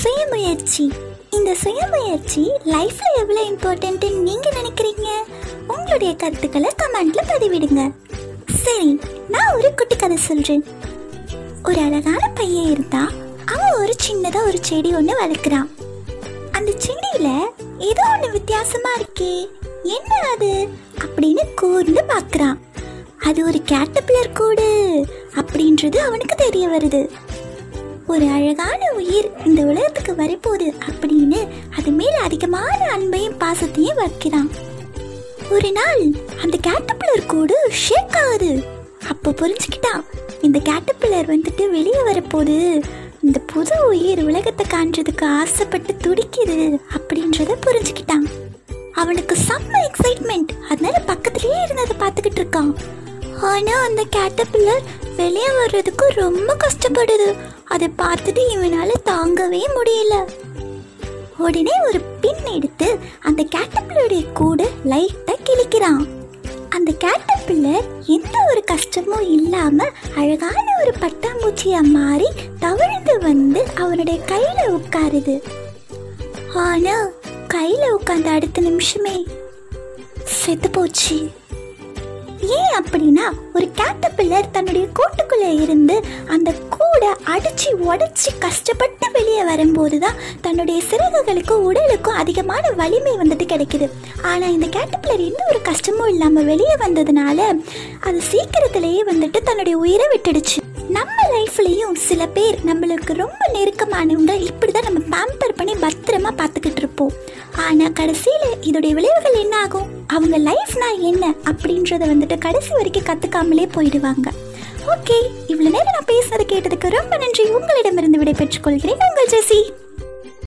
சுயமுயற்சி. இந்த சுயமுயற்சி லைஃப்ல எவ்வளவு இம்பார்ட்டன்ட் நீங்க நினைக்கிறீங்க? உங்களுடைய கருத்துக்களை கமெண்ட்ல பதிவிடுங்க. சரி நான் ஒரு குட்டி கதை சொல்றேன். ஒரு அழகான பையன் இருந்தா அவன் ஒரு சின்னதா ஒரு செடி ஒன்று வளர்க்குறான். அந்த செடியில ஏதோ ஒன்று வித்தியாசமா இருக்கே என்ன அது? அப்படின்னு கூர்ந்து பார்க்குறான். அது ஒரு கேட்டபிளர் கூடு அப்படின்றது அவனுக்கு தெரிய வருது. ஒரு அழகான உயிர் இந்த உலகத்துக்கு வரப்போகுது அப்படின்னு அது மேல அதிகமான அன்பையும் பாசத்தையும் வைக்கிறான். ஒரு நாள் அந்த கேட்டப்பிள்ளர் கூடு ஷேக் ஆகுது. அப்போ புரிஞ்சுக்கிட்டான் இந்த கேட்டப்பிள்ளர் வந்துட்டு வெளியே வரப்போகுது. இந்த புது உயிர் உலகத்தை காண்றதுக்கு ஆசைப்பட்டு துடிக்குது அப்படின்றத புரிஞ்சுக்கிட்டான். அவனுக்கு செம்ம எக்ஸைட்மெண்ட் அதனால பக்கத்துலயே இருந்ததை பார்த்துக்கிட்டு இருக்கான். ஆனா அந்த கேட்டபில்லர் வெளியே வர்றதுக்கு ரொம்ப கஷ்டப்படுது. அதை பார்த்துட்டு இவனால தாங்கவே முடியல. உடனே ஒரு பின் எடுத்து அந்த கேட்டபில்லருடைய கூட லைட்டா கிழிக்கிறான். அந்த கேட்டபில்லர் எந்த ஒரு கஷ்டமும் இல்லாம அழகான ஒரு பட்டாம்பூச்சியா மாறி தவழ்ந்து வந்து அவனுடைய கையில உட்காருது. ஆனா கையில உட்காந்த அடுத்த நிமிஷமே செத்து போச்சு. ஏன் அப்படின்னா ஒரு கேட்டபில்லர் தன்னுடைய கோட்டுக்குள்ளே இருந்து அந்த கூடை அடிச்சு உடைச்சி கஷ்டப்பட்டு வெளியே வரும்போது தான் தன்னுடைய சிறகுகளுக்கும் உடலுக்கும் அதிகமான வலிமை வந்துட்டு கிடைக்குது. ஆனால் இந்த கேட்டபில்லர் எந்த ஒரு கஷ்டமும் இல்லாமல் வெளியே வந்ததுனால அது சீக்கிரத்திலேயே வந்துட்டு தன்னுடைய உயிரை விட்டுடுச்சு. நம்ம லைஃப்லேயும் சில பேர் நம்மளுக்கு ரொம்ப நெருக்கமானவங்க இப்படி தான் நம்ம பேம்பர் பத்திரமா பார்த்துக்கிட்டு இருப்போம். ஆனால் கடைசியில் இதோடைய விளைவுகள் என்ன ஆகும் அவங்க லைஃப்னா என்ன? அப்படின்றத வந்துட்டு கடைசி வரைக்கும் கற்றுக்காமலே போயிடுவாங்க. ஓகே இவ்வளோ நேரம் நான் பேசுறது கேட்டதுக்கு ரொம்ப நன்றி. உங்களிடமிருந்து விடை பெற்றுக்கொள்கிறேன் உங்கள் ஜெசி.